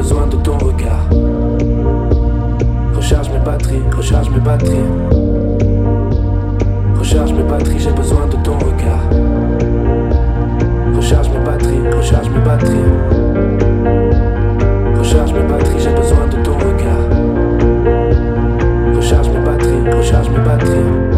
besoin de ton regard. Recharge mes batteries, recharge mes batteries. Recharge mes batteries, j'ai besoin de ton regard. Recharge mes batteries, recharge mes batteries. Recharge mes batteries, j'ai besoin de ton regard. Recharge mes batteries, recharge mes batteries.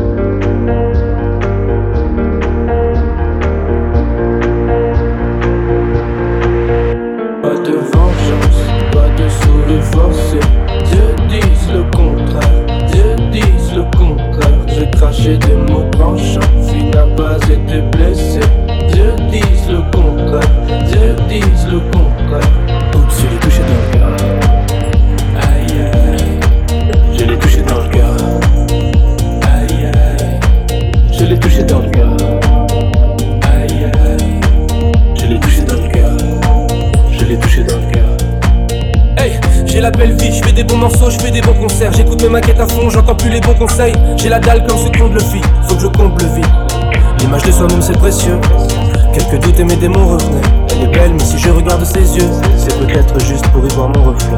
J'ai la belle vie, je fais des bons morceaux, je fais des bons concerts, j'écoute mes maquettes à fond, j'entends plus les bons conseils. J'ai la dalle comme ce qu'on le fit, faut que je comble le. L'image de soi-même c'est précieux. Quelques doutes et mes démons revenaient. Elle est belle, mais si je regarde ses yeux, c'est peut-être juste pour y voir mon reflet.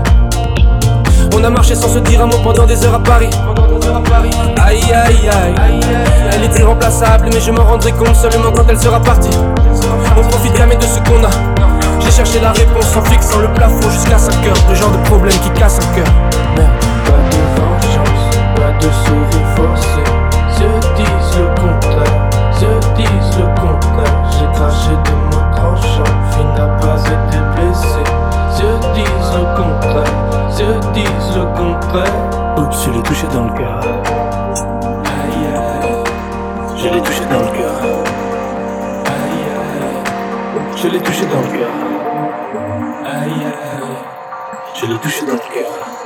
On a marché sans se dire un mot pendant des heures à Paris. Aïe aïe aïe, elle est irremplaçable, mais je m'en rendrai compte seulement quand elle sera partie. On profite jamais de ce qu'on a. J'ai cherché la réponse en fixant le plafond jusqu'à 5 heures. Le genre de problème qui casse un cœur. Merde. Pas de vengeance, pas de sourire forcé. Se disent le contraire, se disent le contraire. J'ai craché des mots tranchants, fille n'a pas été blessée. Se disent le contraire, se disent le contraire. Oups, je l'ai touché dans le cœur. Aïe aïe, je l'ai touché dans le cœur. Je l'ai touché dans le cœur. Aïe aïe. Je l'ai touché dans le cœur.